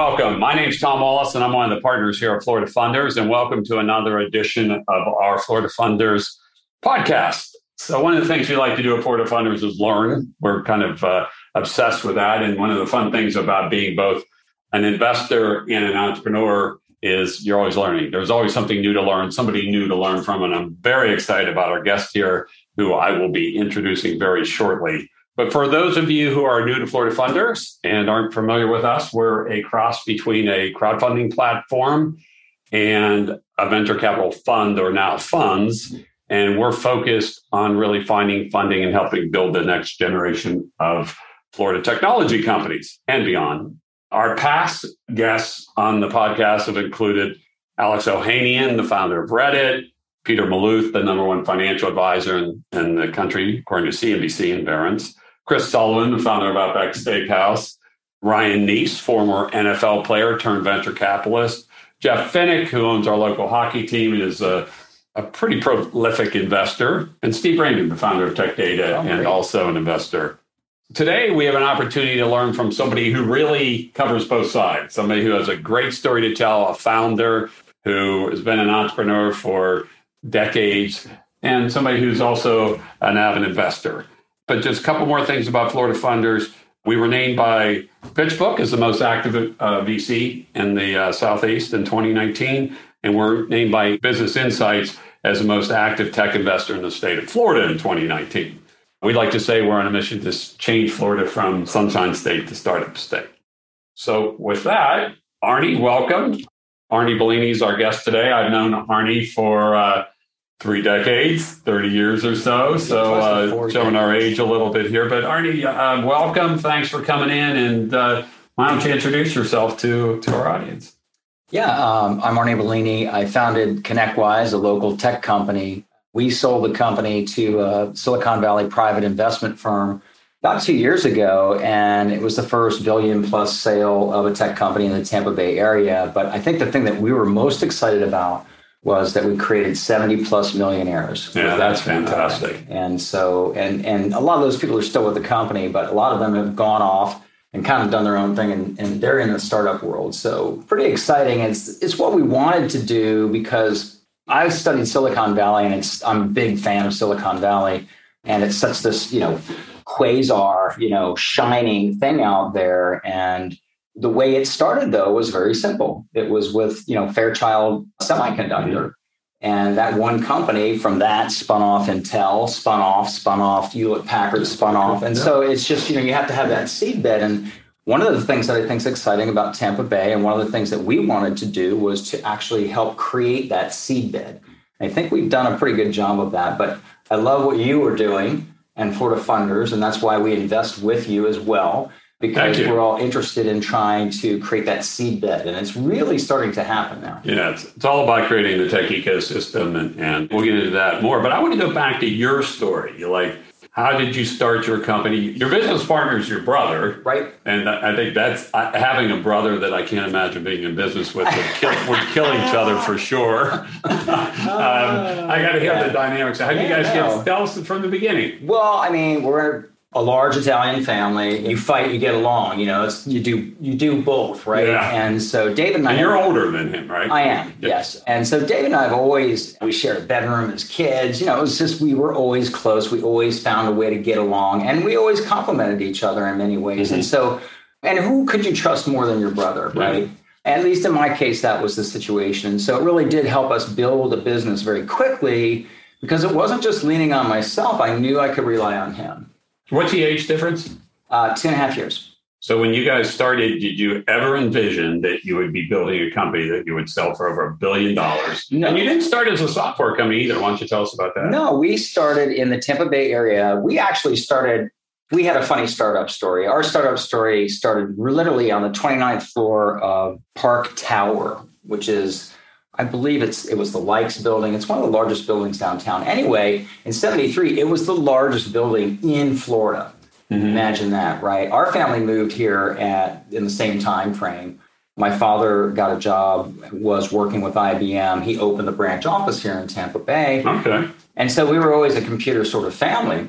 welcome. My name is Tom Wallace, and I'm one of the partners here at Florida Funders, and welcome to another edition of our Florida Funders podcast. So, one of the things we like to do at Florida Funders is learn. We're kind of uh, obsessed with that. And one of the fun things about being both an investor and an entrepreneur is you're always learning. There's always something new to learn, somebody new to learn from. And I'm very excited about our guest here, who I will be introducing very shortly. But for those of you who are new to Florida Funders and aren't familiar with us, we're a cross between a crowdfunding platform and a venture capital fund or now funds. And we're focused on really finding funding and helping build the next generation of Florida technology companies and beyond. Our past guests on the podcast have included Alex Ohanian, the founder of Reddit, Peter Mallouk, the number one financial advisor in, in the country, according to CNBC and Barron's, Chris Sullivan, the founder of Outback Steakhouse, Ryan Nece, former NFL player turned venture capitalist, Jeff Vinik, who owns our local hockey team and is a, a pretty prolific investor, and Steve Raymond, the founder of Tech Data oh, and also an investor. Today, we have an opportunity to learn from somebody who really covers both sides, somebody who has a great story to tell, a founder who has been an entrepreneur for decades, and somebody who's also an avid investor. But just a couple more things about Florida Funders. We were named by PitchBook as the most active uh, VC in the uh, Southeast in 2019, and we're named by Business Insights as the most active tech investor in the state of Florida in 2019. We'd like to say we're on a mission to change Florida from Sunshine State to Startup State. So, with that, Arnie, welcome. Arnie Bellini is our guest today. I've known Arnie for uh, three decades, 30 years or so. So, uh, showing our age a little bit here. But Arnie, uh, welcome. Thanks for coming in. And uh, why don't you introduce yourself to, to our audience? Yeah, um, I'm Arnie Bellini. I founded ConnectWise, a local tech company. We sold the company to a Silicon Valley private investment firm about two years ago, and it was the first billion plus sale of a tech company in the Tampa Bay area. But I think the thing that we were most excited about was that we created 70 plus millionaires. Yeah, that's fantastic. And so, and, and a lot of those people are still with the company, but a lot of them have gone off and kind of done their own thing and, and they're in the startup world. So pretty exciting. It's, it's what we wanted to do because I studied Silicon Valley and it's, I'm a big fan of Silicon Valley and it's such this, you know, quasar, you know, shining thing out there. And the way it started though was very simple. It was with, you know, Fairchild Semiconductor. And that one company from that spun off Intel, spun off, spun off, Hewlett Packard spun off. And so it's just, you know, you have to have that seed bed. And one of the things that I think is exciting about Tampa Bay, and one of the things that we wanted to do was to actually help create that seed bed. I think we've done a pretty good job of that. But I love what you are doing and Florida Funders, and that's why we invest with you as well because we're all interested in trying to create that seed bed and it's really starting to happen now. Yeah it's, it's all about creating the tech ecosystem and, and, we'll get into that more but i want to go back to your story. You're like how did you start your company? Your business partner is your brother. Right. And i think that's having a brother that i can't imagine being in business with would kill, would kill each other for sure. Um, i got to hear yeah. the dynamics. How did you guys get tell us from the beginning? Well i mean we're a large Italian family. You fight, you get along. You know, it's you do you do both, right? Yeah. And so David and I. And you're older than him, right? I am. Yes. And so David and I have always we shared a bedroom as kids. You know, it was just we were always close. We always found a way to get along, and we always complimented each other in many ways. Mm-hmm. And so, and who could you trust more than your brother, right? Mm-hmm. At least in my case, that was the situation. And so it really did help us build a business very quickly because it wasn't just leaning on myself. I knew I could rely on him. What's the age difference? Uh, two and a half years. So when you guys started, did you ever envision that you would be building a company that you would sell for over a billion dollars? No. And you didn't start as a software company either. Why don't you tell us about that? No, we started in the Tampa Bay area. We actually started, we had a funny startup story. Our startup story started literally on the 29th floor of Park Tower, which is I believe it's it was the Lykes building. It's one of the largest buildings downtown. Anyway, in 73, it was the largest building in Florida. Mm-hmm. Imagine that, right? Our family moved here at in the same time frame. My father got a job, was working with IBM. He opened the branch office here in Tampa Bay. Okay. And so we were always a computer sort of family.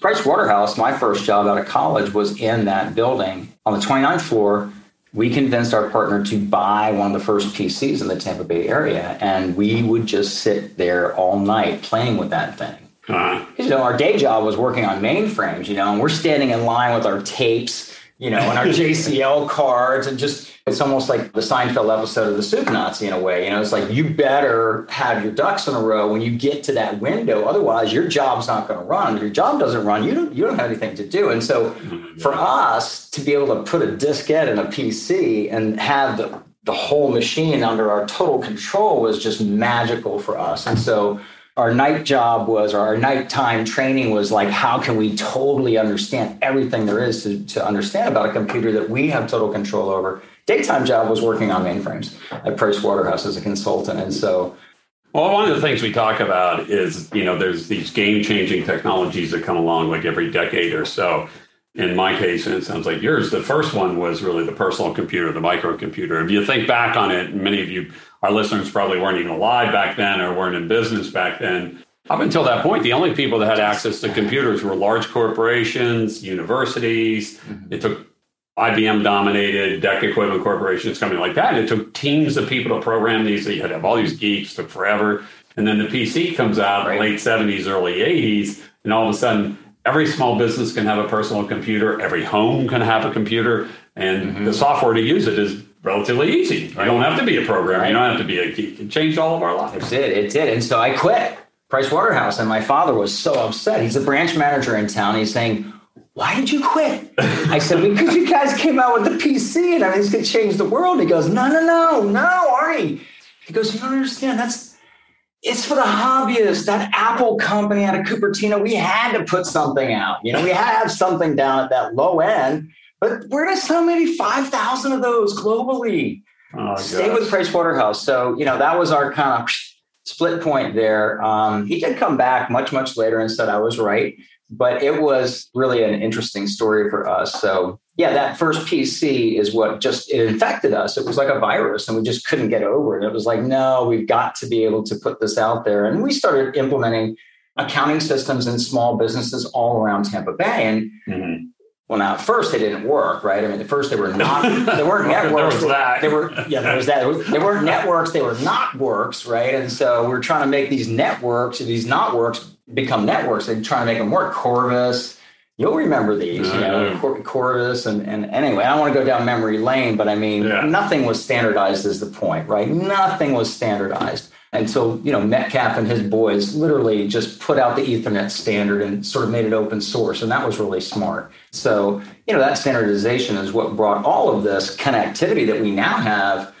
Price Waterhouse, my first job out of college was in that building on the 29th floor we convinced our partner to buy one of the first PCs in the Tampa Bay area, and we would just sit there all night playing with that thing. Uh-huh. You know, our day job was working on mainframes, you know, and we're standing in line with our tapes, you know, and our JCL cards, and just it's almost like the Seinfeld episode of the Soup Nazi in a way. You know, it's like you better have your ducks in a row when you get to that window. Otherwise, your job's not going to run. If your job doesn't run, you don't you don't have anything to do. And so, for us to be able to put a diskette in a PC and have the the whole machine under our total control was just magical for us. And so our night job was, or our nighttime training was like, how can we totally understand everything there is to, to understand about a computer that we have total control over? Daytime job was working on mainframes at Price Waterhouse as a consultant. And so, well, one of the things we talk about is, you know, there's these game changing technologies that come along like every decade or so. In my case, and it sounds like yours, the first one was really the personal computer, the microcomputer. If you think back on it, many of you our listeners probably weren't even alive back then or weren't in business back then. Up until that point, the only people that had access to computers were large corporations, universities. Mm-hmm. It took IBM dominated, DEC equipment corporations, something like that. It took teams of people to program these. You had to have all these geeks, took forever. And then the PC comes out right. late 70s, early 80s, and all of a sudden, every small business can have a personal computer, every home can have a computer, and mm-hmm. the software to use it is relatively easy. You don't have to be a programmer. Right. You don't have to be a geek. It changed all of our lives. It did. It did. And so I quit Price Waterhouse, and my father was so upset. He's a branch manager in town. He's saying, why did you quit? I said, because you guys came out with the PC and everything's going to change the world. He goes, no, no, no, no, Arnie. He goes, you don't understand. That's, it's for the hobbyists. That Apple company out of Cupertino, we had to put something out. You know, we had to have something down at that low end but we're going to sell maybe 5,000 of those globally. Oh, Stay with Price Waterhouse. So, you know, that was our kind of split point there. Um, he did come back much, much later and said I was right. But it was really an interesting story for us. So, yeah, that first PC is what just it infected us. It was like a virus and we just couldn't get over it. It was like, no, we've got to be able to put this out there. And we started implementing accounting systems in small businesses all around Tampa Bay. And mm-hmm. Well, now at first they didn't work, right? I mean, at first they were not, they weren't networks. there was that. They were, yeah, there was that. They weren't networks. They were not works, right? And so we're trying to make these networks, these not works, become networks. They're trying to make them work. Corvus, you'll remember these, you know, Cor- Corvus, and and anyway, I don't want to go down memory lane, but I mean, yeah. nothing was standardized. Is the point, right? Nothing was standardized until you know Metcalfe and his boys literally just put out the Ethernet standard and sort of made it open source, and that was really smart. So you know that standardization is what brought all of this connectivity that we now have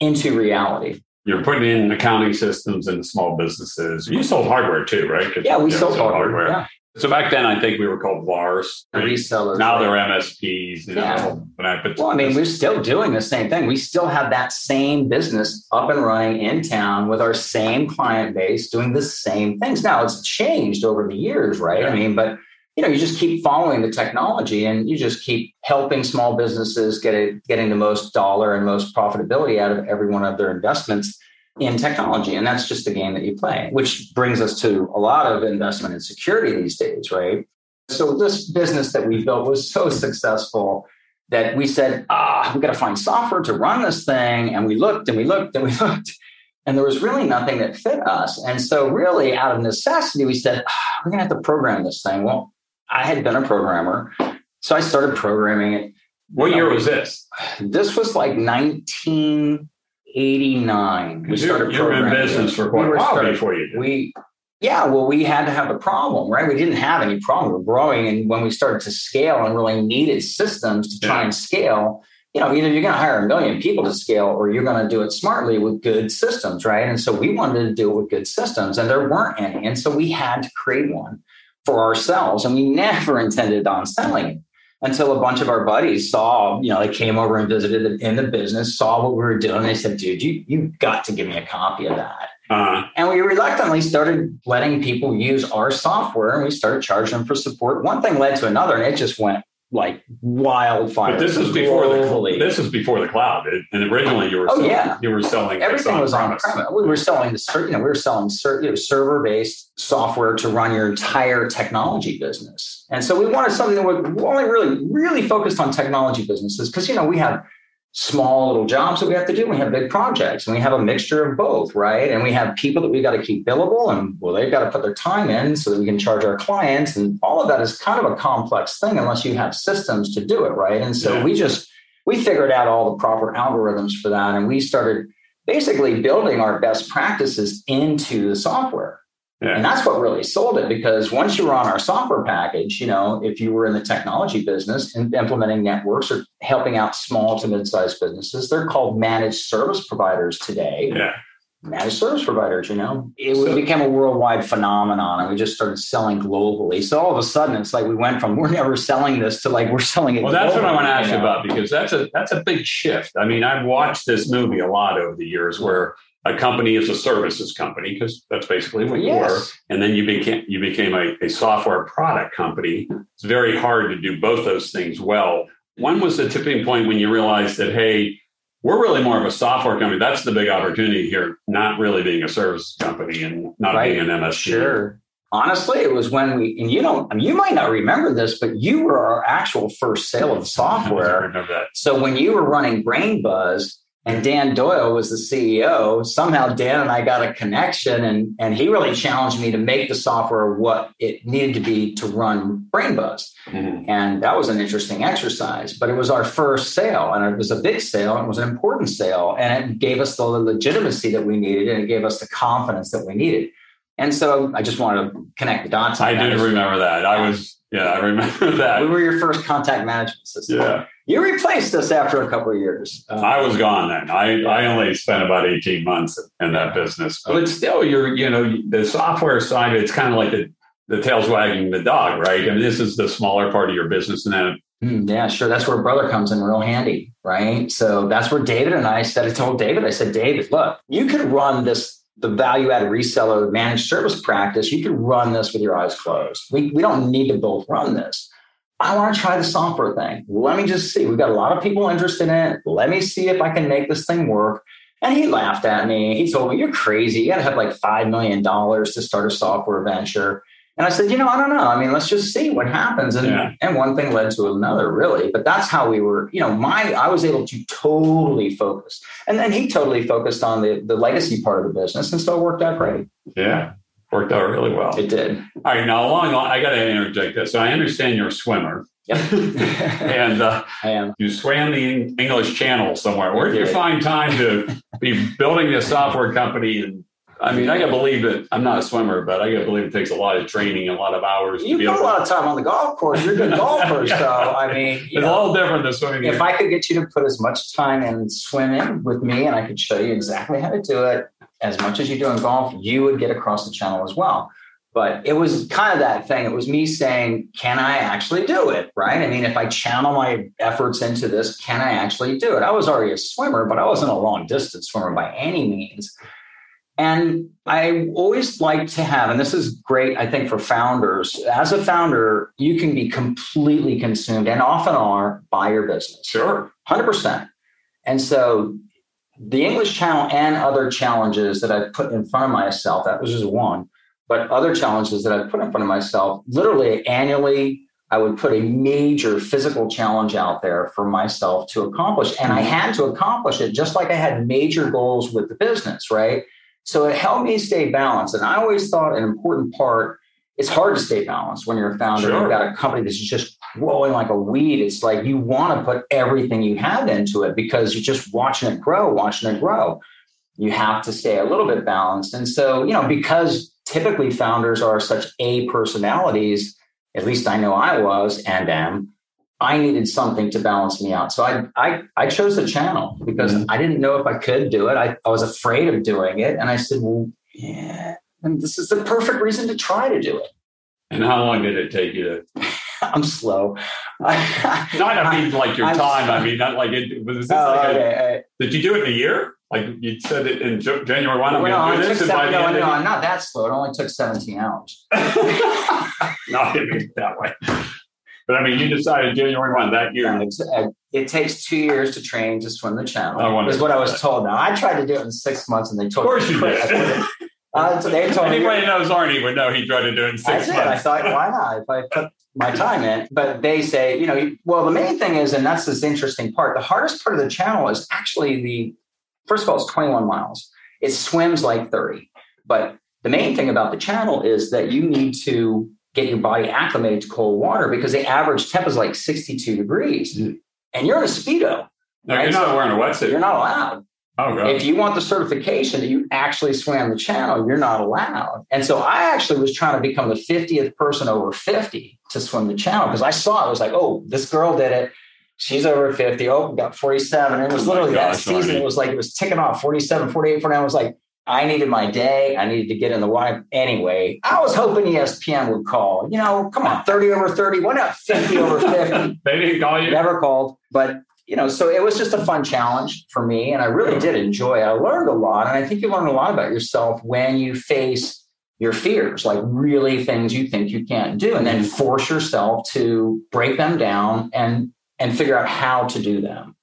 into reality. You're putting in accounting systems into small businesses. You sold hardware too, right? Yeah, we sold hardware. hardware. Yeah. So back then, I think we were called VARs. Resellers. Now they're MSPs. yeah. but well, I mean, we're still doing the same thing. We still have that same business up and running in town with our same client base doing the same things. Now it's changed over the years, right? Yeah. I mean, but you know, you just keep following the technology and you just keep helping small businesses get it, getting the most dollar and most profitability out of every one of their investments in technology. And that's just the game that you play, which brings us to a lot of investment in security these days, right? So this business that we built was so successful that we said, ah, we got to find software to run this thing. And we looked and we looked and we looked, and there was really nothing that fit us. And so, really, out of necessity, we said, ah, we're going to have to program this thing. Well, I had been a programmer, so I started programming it. What year was this? This was like 19. 89. We started you were in business for quite we a while started, before you did. We, yeah, well, we had to have a problem, right? We didn't have any problem. We were growing. And when we started to scale and really needed systems to try yeah. and scale, you know, either you're going to hire a million people to scale or you're going to do it smartly with good systems, right? And so we wanted to do it with good systems and there weren't any. And so we had to create one for ourselves and we never intended on selling it until a bunch of our buddies saw, you know, they came over and visited in the business, saw what we were doing. They said, dude, you, you got to give me a copy of that. Uh-huh. And we reluctantly started letting people use our software and we started charging them for support. One thing led to another and it just went like wildfire. But this is before the this is before the cloud. and originally you were oh, selling, yeah. you were selling everything was on premise. We were selling the you know we were selling server based software to run your entire technology business. And so we wanted something that would only really really focused on technology businesses because you know we have small little jobs that we have to do. We have big projects and we have a mixture of both, right? And we have people that we got to keep billable and well, they've got to put their time in so that we can charge our clients. And all of that is kind of a complex thing unless you have systems to do it, right? And so yeah. we just we figured out all the proper algorithms for that and we started basically building our best practices into the software. Yeah. And that's what really sold it because once you were on our software package, you know, if you were in the technology business and implementing networks or helping out small to mid-sized businesses, they're called managed service providers today. Yeah. Managed service providers, you know, it so, became a worldwide phenomenon and we just started selling globally. So all of a sudden it's like we went from we're never selling this to like we're selling it. Well, that's what I want to ask you about because that's a that's a big shift. I mean, I've watched this movie a lot over the years where a company is a services company because that's basically what you yes. were and then you became you became a, a, software product company. It's very hard to do both those things well. When was the tipping point when you realized that hey we're really more of a software company. That's the big opportunity here not really being a service company and not right. being an msp sure. Honestly it was when we and you don't I mean, you might not remember this but you were our actual first sale of software. I remember that. so when you were running BrainBuzz and Dan Doyle was the CEO. Somehow Dan and I got a connection and, and he really challenged me to make the software what it needed to be to run BrainBuzz. Mm-hmm. And that was an interesting exercise, but it was our first sale and it was a big sale and it was an important sale. And it gave us the legitimacy that we needed and it gave us the confidence that we needed. And so I just wanted to connect the dots. I did remember that. I was, yeah, I remember that. We were your first contact management system. Yeah. You replaced us after a couple of years. Um, I was gone then. I, I only spent about 18 months in that business. But still, you're, you know, the software side, it's kind of like the, the tail's wagging the dog, right? I mean, this is the smaller part of your business. And then hmm, yeah, sure. That's where brother comes in real handy, right? So that's where David and I said, I told David, I said, David, look, you could run this, the value added reseller managed service practice. You could run this with your eyes closed. We, we don't need to both run this. I want to try the software thing. Let me just see. We've got a lot of people interested in it. Let me see if I can make this thing work. And he laughed at me. He told me, You're crazy. You got to have like $5 million to start a software venture. And I said, You know, I don't know. I mean, let's just see what happens. And, yeah. and one thing led to another, really. But that's how we were, you know, my, I was able to totally focus. And then he totally focused on the, the legacy part of the business. And so it worked out great. Yeah worked out really well. It did. All right, now along, I got to interject this. So I understand you're a swimmer. Yep. and uh, I am. You swam the English Channel somewhere. Where did you find time to be building a software company? And I mean, I got to believe that I'm not a swimmer, but I got to believe it takes a lot of training, a lot of hours. You put a lot of time on the golf course. You're a good golfer, so I mean, it's know, a little different than swimming. If I could get you to put as much time in swimming with me, and I could show you exactly how to do it, as much as you do in golf, you would get across the channel as well. But it was kind of that thing. It was me saying, can I actually do it? Right. I mean, if I channel my efforts into this, can I actually do it? I was already a swimmer, but I wasn't a long distance swimmer by any means. And I always like to have, and this is great, I think, for founders. As a founder, you can be completely consumed and often are by your business. Sure. 100%. And so the English channel and other challenges that I put in front of myself, that was just one, but other challenges that I put in front of myself, literally annually, I would put a major physical challenge out there for myself to accomplish. And I had to accomplish it just like I had major goals with the business, right? So it helped me stay balanced. And I always thought an important part it's hard to stay balanced when you're a founder. Sure. You've got a company that's just growing like a weed. It's like you want to put everything you have into it because you're just watching it grow, watching it grow. You have to stay a little bit balanced. And so, you know, because typically founders are such A personalities, at least I know I was and am, I needed something to balance me out. So I I, I chose the channel because mm-hmm. I didn't know if I could do it. I, I was afraid of doing it. And I said, well, yeah, and this is the perfect reason to try to do it. And how long did it take you to? I'm slow. not, I mean, like your I'm time. I mean, not like it. Was this oh, like okay, a, okay. Did you do it in a year? Like you said it in January one. I'm well, do this. Seven, no, no, I'm not that slow. It only took 17 hours. no, I didn't mean that way. But I mean, you decided January one that year. Yeah, uh, it takes two years to train to swim the channel. Is what I was told. Now I tried to do it in six months, and they told me. Of course you did. Uh, so they told Anybody me, knows Arnie would know he tried to do it in I six did. months. I thought, why not? If I put my time in, but they say, you know, well, the main thing is, and that's this interesting part. The hardest part of the channel is actually the first of all, it's 21 miles. It swims like 30, but the main thing about the channel is that you need to get your body acclimated to cold water because the average temp is like 62 degrees, Mm. and you're in a speedo. no, you're not wearing a wetsuit. You're not allowed. Oh, God. If you want the certification that you actually swam the channel, you're not allowed. And so I actually was trying to become the 50th person over 50 to swim the channel because I saw it. I was like, oh, this girl did it. She's over 50. Oh, got 47. And it was Oh literally that season. It was like, it was ticking off 47, 48, 49. I was like, I needed my day. I needed to get in the water. Anyway, I was hoping ESPN would call. You know, come on, 30 over 30. Why not 50 over 50? they didn't call you? never called but you know so it was just a fun challenge for me and i really did enjoy it i learned a lot and i think you learn a lot about yourself when you face your fears like really things you think you can't do and then force yourself to break them down and and figure out how to do them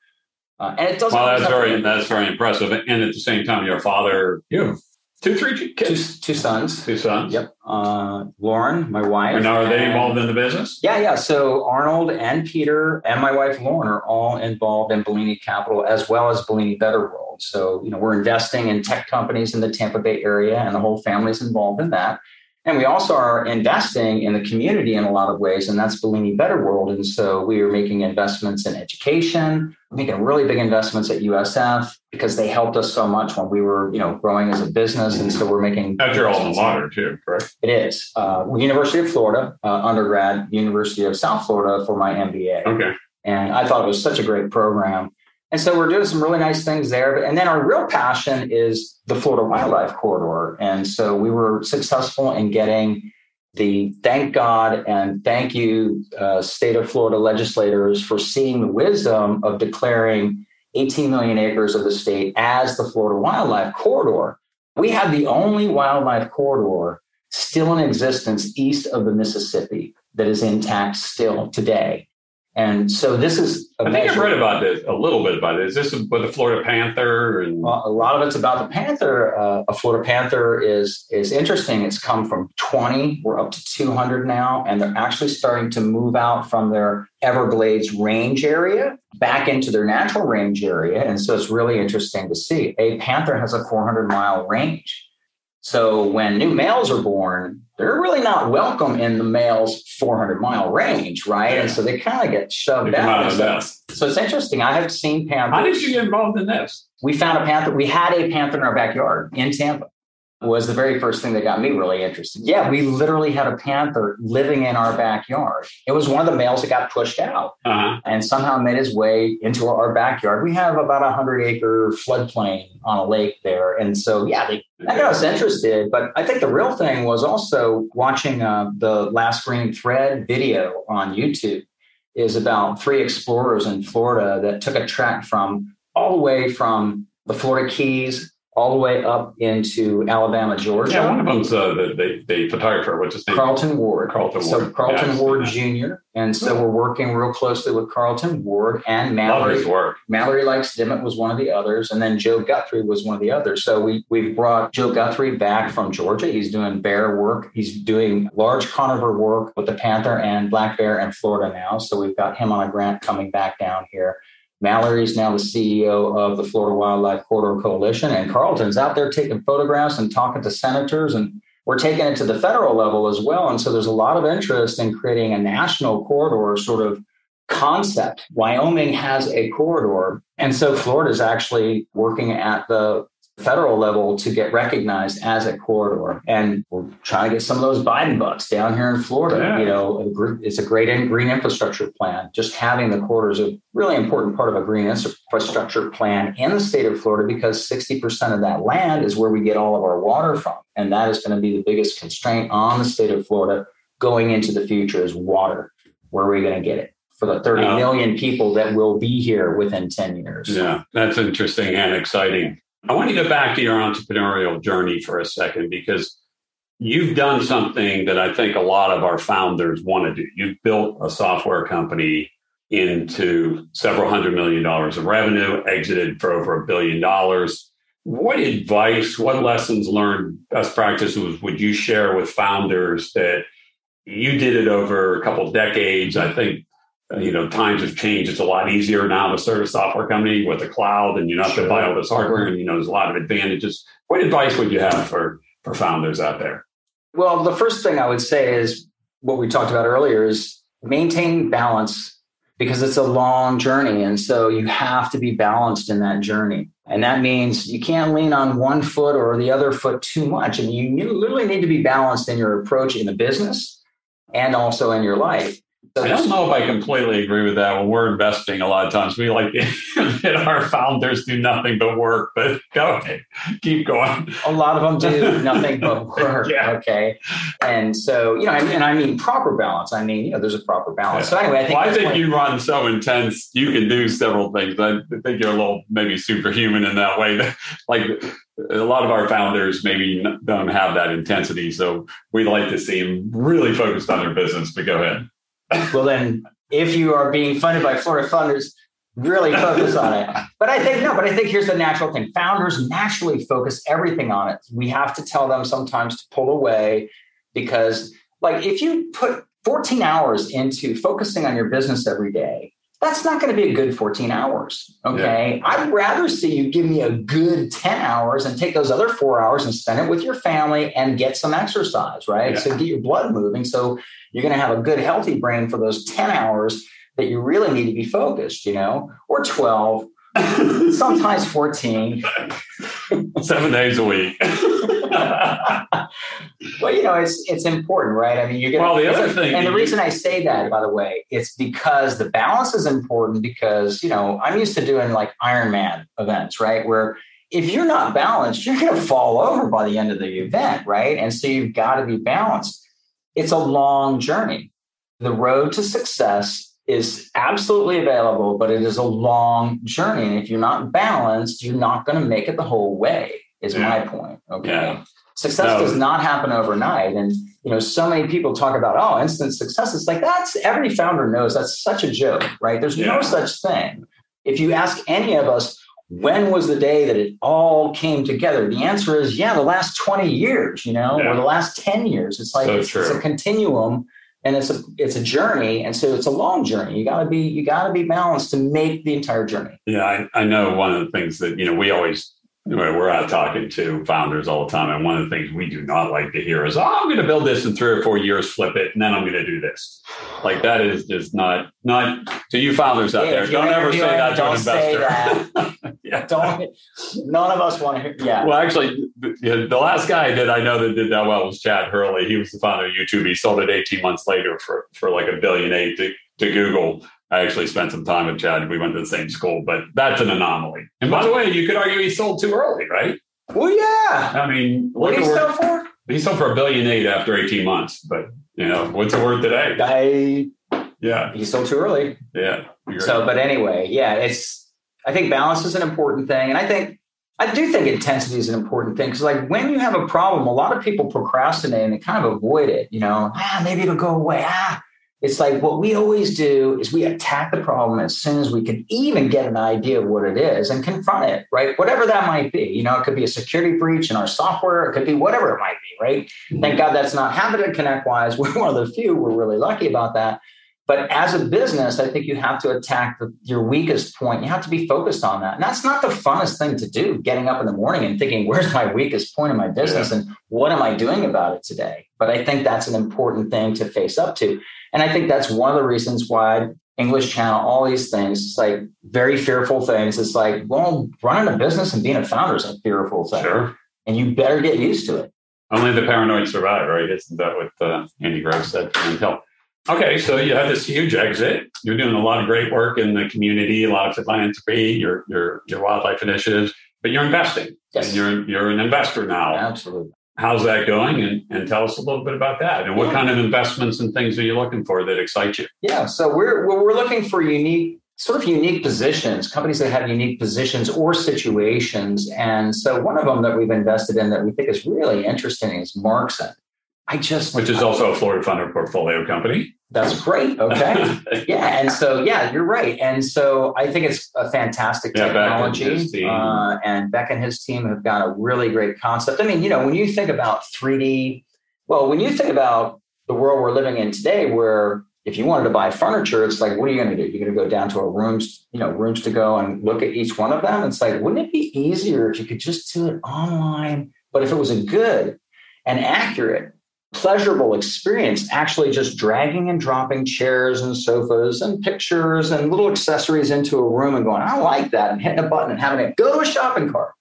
uh, and it doesn't Well, that's always have to very that's very impressive. And at the same time, your father, you have two, three two, kids, two sons two sons. yep uh, lauren my wife And now are they and- involved in the business? Yeah, yeah. So Arnold and Peter and my wife Lauren are all involved in Bellini Capital as well as Bellini Better World. So, you know, we're investing in tech companies in the Tampa Bay area and the whole family's involved in that. And we also are investing in the community in a lot of ways, and that's Bellini Better World. And so we are making investments in education, making really big investments at USF because they helped us so much when we were, you know, growing as a business. And so we're making That's your alma mater too, correct? It is. Uh, University of Florida, uh, undergrad, University of South Florida for my MBA. Okay. And I thought it was such a great program. And so we're doing some really nice things there. And then our real passion is the Florida Wildlife Corridor. And so we were successful in getting the thank God and thank you, uh, state of Florida legislators, for seeing the wisdom of declaring 18 million acres of the state as the Florida Wildlife Corridor. We have the only wildlife corridor still in existence east of the Mississippi that is intact still today. And so this is a I think I've read about this a little bit about it. Is this with the Florida Panther and Well, a lot of it's about the panther. Uh, a Florida panther is is interesting. It's come from 20, we're up to 200 now, and they're actually starting to move out from their Everglades range area back into their natural range area. And so it's really interesting to see. A panther has a 400 mile range. So when new males are born, they're really not welcome in the male's 400 mile range, right? And so they kind of get shoved out out. of the nest? So it's interesting. I have seen panthers How did you get involved in this? we found a panther. We had a panther in our backyard in Tampa. Was the very first thing that got me really interested. Yeah, we literally had a panther living in our backyard. It was one of the males that got pushed out Uh-huh. and somehow made his way into our backyard. We have about a hundred acre floodplain on a lake there, and so yeah, they that got us interested. But I think the real thing was also watching uh, the last green thread video on YouTube. Is about three explorers in Florida that took a trek from all the way from the Florida Keys all the way up into Alabama, Georgia. Yeah, one of them's uh, the, the the photographer. What's his name? Carlton Ward. Carlton Ward. So. Carlton Yeah, Ward Jr. And so we're working real closely with Carlton Ward and that. Love Mallory. his work. Mallory Lykes Dimmitt was one of the others, and then Joe Guthrie was one of the others. So we we've brought Joe Guthrie back from Georgia. He's doing bear work. He's doing large carnivore work with the panther and black bear in Florida now. So we've got him on a grant coming back down here. Mallory's now the CEO of the Florida Wildlife Corridor Coalition, and Carlton's out there taking photographs and talking to senators, and we're taking it to the federal level as well. And so there's a lot of interest in creating a national corridor sort of concept. Wyoming has a corridor, and so Florida is actually working at the federal level to get recognized as a corridor. And we're trying to get some of those Biden bucks down here in Florida. Yeah. You know, it's a great green infrastructure plan. Just having the corridor is a really important part of a green infrastructure plan in the state of Florida because 60% of that land is where we get all of our water from. And that is going to be the biggest constraint on the state of Florida going into the future is water. Where are we going to get it? For the 30 million people that will be here within 10 years. Yeah, that's interesting and exciting. I want to go back to your entrepreneurial journey for a second because you've done something that I think a lot of our founders want to do. You've built a software company into several hundred million dollars of revenue, exited for over a billion dollars. what advice, what lessons learned, best practices would you share with founders that you did it over a couple decades? I think Uh, you know times have changed. It's a lot easier now to start a software company with the cloud, and you don't have to buy all this hardware, and you know there's a lot of advantages. What advice would you have for for founders out there? Well, the first thing I would say is what we talked about earlier is maintain balance because it's a long journey. And so you have to be balanced in that journey. And that means you can't lean on one foot or the other foot too much. And you literally need to be balanced in your approach in the business and also in your life. I don't know if I completely agree with that. When we're investing, a lot of times we like that our founders do nothing but work. But go ahead, keep going. A lot of them do nothing but work. yeah. Okay, and so you know, and I mean proper balance. I mean, you know, there's a proper balance. Yeah. So anyway, I think, well, I think you run so intense. You can do several things. I think you're a little maybe superhuman in that way. like a lot of our founders maybe don't have that intensity. So we'd like to see them really focused on their business. But go ahead well, then if you are being funded by Florida funders, really focus on it. But I think no, but I think here's the natural thing. Founders naturally focus everything on it. We have to tell them sometimes to pull away because like if you put 14 hours into focusing on your business every day, that's not going to be a good 14 hours. Okay. Yeah. I'd rather see you give me a good 10 hours and take those other four hours and spend it with your family and get some exercise, right? Yeah. So get your blood moving. So you're going to have a good, healthy brain for those 10 hours that you really need to be focused, you know, or 12, sometimes 14. Seven days a week. well, you know, it's it's important, right? I mean, you're gonna, well, the other thing, and the reason I say that, by the way, it's because the balance is important. Because you know, I'm used to doing like Ironman events, right? Where if you're not balanced, you're going to fall over by the end of the event, right? And so you've got to be balanced it's a long journey. The road to success is absolutely available, but it is a long journey. And if you're not balanced, you're not going to make it the whole way, is yeah. my point. Okay. Yeah. Success no. does not happen overnight. And you know, so many people talk about, oh, instant success. It's like that's every founder knows that's such a joke, right? There's yeah. no such thing. If you ask any of us, when was the day that it all came together? The answer is yeah, the last 20 years, you know, or the last 10 years. It's like so it's, it's, a continuum and it's a it's a journey. And so it's a long journey. You gotta be you gotta be balanced to make the entire journey. Yeah, I, I know one of the things that, you know, we always we're out talking to founders all the time. And one of the things we do not like to hear is, oh, I'm going to build this in three or four years, flip it, and then I'm going to do this. Like that is just not, not to you founders out there. Don't ever say that to an investor. yeah. Don't, none of us want to hear. Yeah. Well, actually, the, the last guy that I know that did that well was Chad Hurley. He was the founder of YouTube. He sold it 18 months later for, for like a billion eight to, to Google. I actually spent some time with Chad. We went to the same school, but that's an anomaly. And by the way, you could argue he sold too early, right? Well, yeah. I mean, what did he sell for? He sold for a billion eight after 18 months. But, you know, what's the word today? I, yeah. He sold too early. Yeah. So, but anyway, yeah, it's, I think balance is an important thing. And I think, I do think intensity is an important thing because, like, when you have a problem, a lot of people procrastinate and they kind of avoid it. You know, ah, maybe it'll go away. Ah, it's like what we always do is we attack the problem as soon as we can even get an idea of what it is and confront it, right? Whatever that might be. You know, it could be a security breach in our software, it could be whatever it might be, right? Mm-hmm. Thank God that's not happened at ConnectWise. We're one of the few. We're really lucky about that. But as a business, I think you have to attack the, your weakest point. You have to be focused on that. And that's not the funnest thing to do, getting up in the morning and thinking, where's my weakest point in my business yeah. and what am I doing about it today? But I think that's an important thing to face up to. And I think that's one of the reasons why English channel, all these things, it's like very fearful things. It's like, well, running a business and being a founder is a fearful thing. Sure. And you better get used to it. Only the paranoid survive, right? Isn't that what uh, Andy Grove said from Intel? Okay, so you have this huge exit. You're doing a lot of great work in the community, a lot of philanthropy, your your your wildlife initiatives, but you're investing. Yes. And you're you're an investor now. Absolutely how's that going and, and tell us a little bit about that and what yeah. kind of investments and things are you looking for that excite you yeah so we're we're looking for unique sort of unique positions companies that have unique positions or situations and so one of them that we've invested in that we think is really interesting is Marxent i just which is also a florida funder portfolio company That's great. Okay. yeah. And so, yeah, you're right. And so I think it's a fantastic Yeah, technology. Uh, and Beck and his team have got a really great concept. I mean, you know, when you think about 3D, well, when you think about the world we're living in today, where if you wanted to buy furniture, it's like, what are you going to do? You're going to go down to a rooms, you know, rooms to go and look at each one of them. It's like, wouldn't it be easier if you could just do it online? But if it was a good and accurate, pleasurable experience, actually just dragging and dropping chairs and sofas and pictures and little accessories into a room and going, I like that, and hitting a button and having it go to a shopping cart.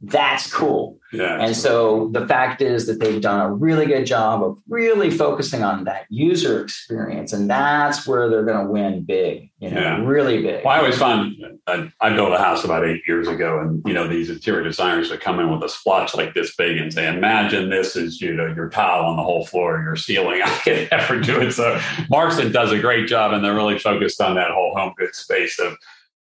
That's cool. yeah. And so the fact is that they've done a really good job of really focusing on that user experience. And that's where they're going to win big, you know, Yeah. really big. Well, I always found I, I built a house about eight years ago, and you know these interior designers would come in with a splotch like this big and say, "Imagine this is you know your tile on the whole floor, your ceiling." I could never do it. So Marxent does a great job, and they're really focused on that whole home goods space of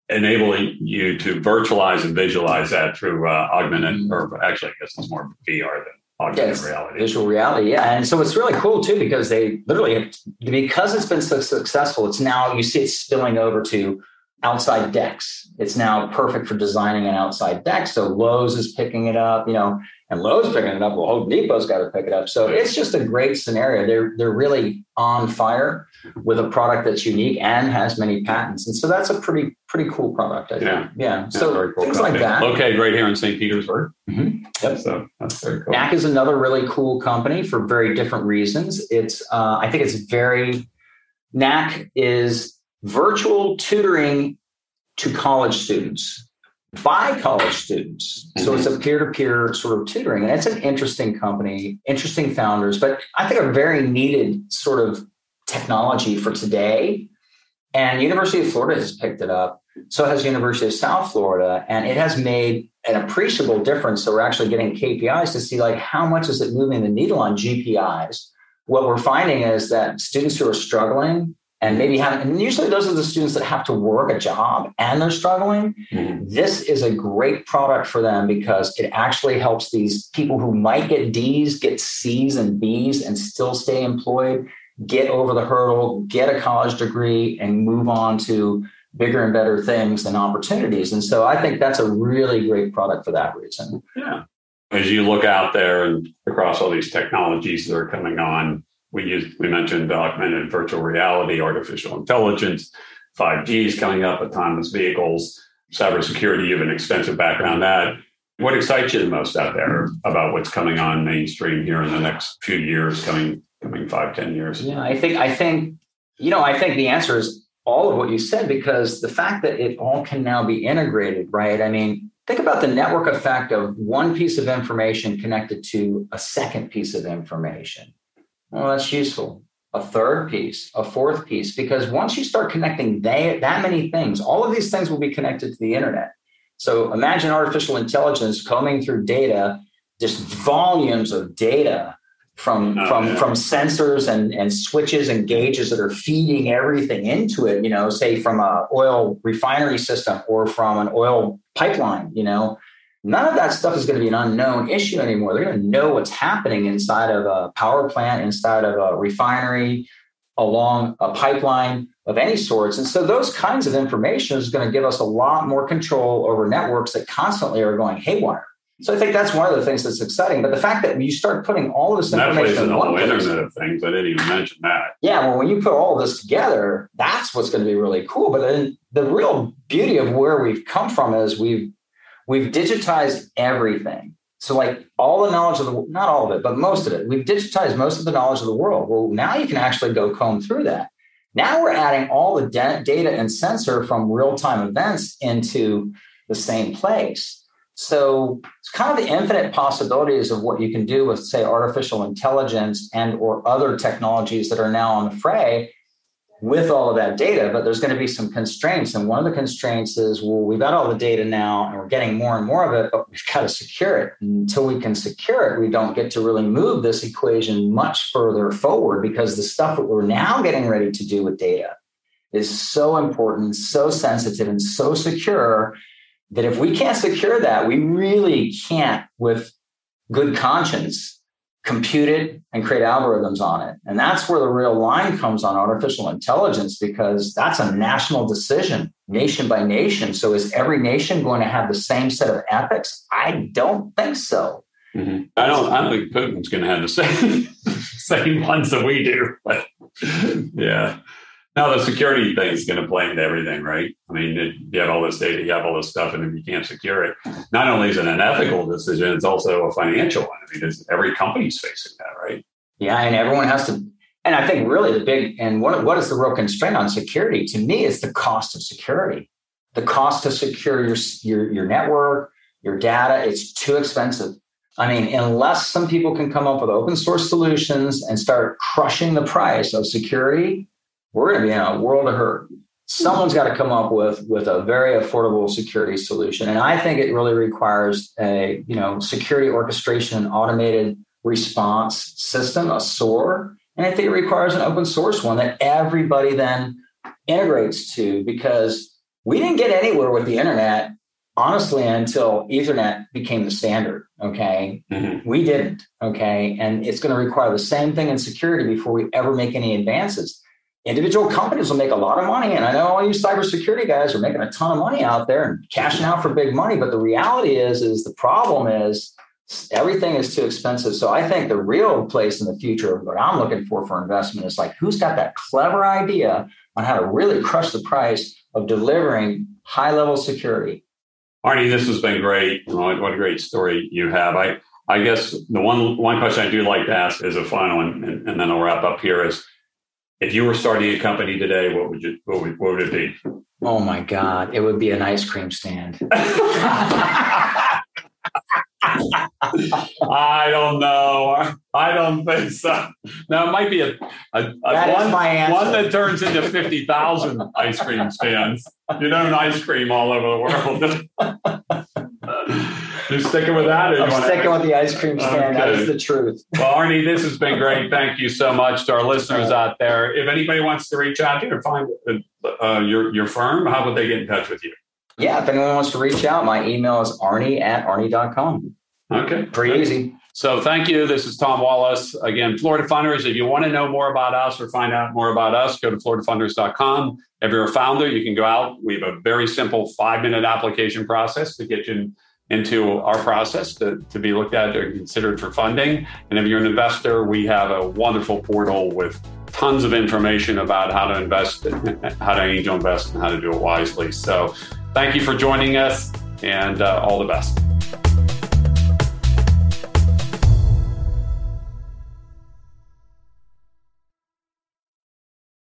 enabling you to virtualize and visualize that through uh, augmented, or actually, I guess it's more VR than augmented Yes, reality. visual reality yeah and so it's really cool too because they literally because it's been so successful it's now you see it spilling over to outside decks it's now perfect for designing an outside deck so lowes is picking it up you know and lowes picking it up well home depot's got to pick it up so it's just a great scenario they're they're really on fire with a product that's unique and has many patents and so that's a pretty pretty cool product i think Yeah. yeah, Yeah, so cool things like that Located right here in St. Petersburg. Mhm. Yep. So that's very cool. Knack is another really cool company for very different reasons. It's uh, I think it's very Knack is virtual tutoring to college students by college students. So it's a mm-hmm. peer-to-peer sort of tutoring, and it's an interesting company, interesting founders, but I think a very needed sort of technology for today. And University of Florida has picked it up. So has University of South Florida, and it has made an appreciable difference. So we're actually getting KPIs to see like how much is it moving the needle on GPIs. What we're finding is that students who are struggling and maybe have, and usually those are the students that have to work a job and they're struggling. Mhm. This is a great product for them because it actually helps these people who might get D's get C's and B's and still stay employed, get over the hurdle, get a college degree, and move on to bigger and better things and opportunities. And so I think that's a really great product for that reason. Yeah. As you look out there and across all these technologies that are coming on, we use, we mentioned augmented virtual reality, artificial intelligence, 5G is coming up, autonomous vehicles, cybersecurity. You have an extensive background that. What excites you the most out there about what's coming on mainstream here in the next few years, coming coming five, ten years? Yeah, I think I think you know I think the answer is all of what you said because the fact that it all can now be integrated, right? I mean, think about the network effect of one piece of information connected to a second piece of information. Well, that's useful. A third piece, a fourth piece, because once you start connecting that, that many things, all of these things will be connected to the internet. So imagine artificial intelligence combing through data, just volumes of data from Oh, from yeah. from sensors and and switches and gauges that are feeding everything into it you know say from a oil refinery system or from an oil pipeline you know none of that stuff is going to be an unknown issue anymore they're going to know what's happening inside of a power plant inside of a refinery along a pipeline of any sorts and so those kinds of information is going to give us a lot more control over networks that constantly are going haywire so I think that's one of the things that's exciting. But the fact that you start putting all of this And that plays information in the whole place, Internet of Things. I didn't even mention that. yeah, well, when you put all of this together, that's what's going to be really cool. But then the real beauty of where we've come from is we've we've digitized everything. So like all the knowledge of the not all of it, but most of it, we've digitized most of the knowledge of the world. Well, now you can actually go comb through that. Now we're adding all the da- data and sensor from real time events into the same place. So it's kind of the infinite possibilities of what you can do with, say, artificial intelligence and or other technologies that are now on the fray with all of that data. But there's going to be some constraints, and one of the constraints is, well, we've got all the data now, and we're getting more and more of it, but we've got to secure it. And until we can secure it, we don't get to really move this equation much further forward because the stuff that we're now getting ready to do with data is so important, so sensitive, and so secure that if we can't secure that, we really can't, with good conscience, compute it and create algorithms on it. And that's where the real line comes on artificial intelligence because that's a national decision, nation by nation. So is every nation going to have the same set of ethics? I don't think so. Mm-hmm. I don't. I don't think Putin's going to have the same same ones that we do. But yeah, now the security thing is going to into everything, right? I mean, you have all this data, you have all this stuff, and if you can't secure it, not only is it an ethical decision, it's also a financial one. I mean, every company's facing that, right? Yeah, and everyone has to. And I think really the big and what what is the real constraint on security? To me, is the cost of security. The cost to secure your your, your network, your data. It's too expensive. I mean, unless some people can come up with open source solutions and start crushing the price of security, we're going to be in a world of hurt. Someone's got to come up with with a very affordable security solution, and I think it really requires a you know security orchestration and automated response system, a SOAR, and I think it requires an open source one that everybody then integrates to because we didn't get anywhere with the internet honestly until ethernet became the standard okay? Mm-hmm. we didn't okay? And it's going to require the same thing in security before we ever make any advances individual companies will make a lot of money. And I know all you cybersecurity guys are making a ton of money out there and cashing out for big money. But the reality is, is the problem is everything is too expensive. So I think the real place in the future, what I'm looking for for investment is like, who's got that clever idea on how to really crush the price of delivering high level security? Arnie, this has been great. What a great story you have. I, I guess the one one question I do like to ask is a final, and, and then I'll wrap up here is if you were starting a company today, what would you what would, what would it be? Oh my God, it would be an ice cream stand. I don't know. I don't think so. Now it might be a, a, a one, one, that turns into fifty thousand ice cream stands. You know, ice cream all over the world. You sticking with that? Or I'm sticking with the ice cream stand. Okay. That is the truth. Well, Arnie, this has been great. Thank you so much to our listeners out there. If anybody wants to reach out to you or find uh, your your firm, how would they get in touch with you? Yeah, if anyone wants to reach out, my email is arnie at arnie.com. Okay. Pretty easy. So thank you. This is Tom Wallace. Again, Florida Funders. If you want to know more about us or find out more about us, go to floridafunders.com. If you're a founder, you can go out. We have a very simple five minute application process to get you into our process to, to be looked at or considered for funding. And if you're an investor, we have a wonderful portal with tons of information about how to invest, how to angel invest, and how to do it wisely. So thank you for joining us and uh, all the best.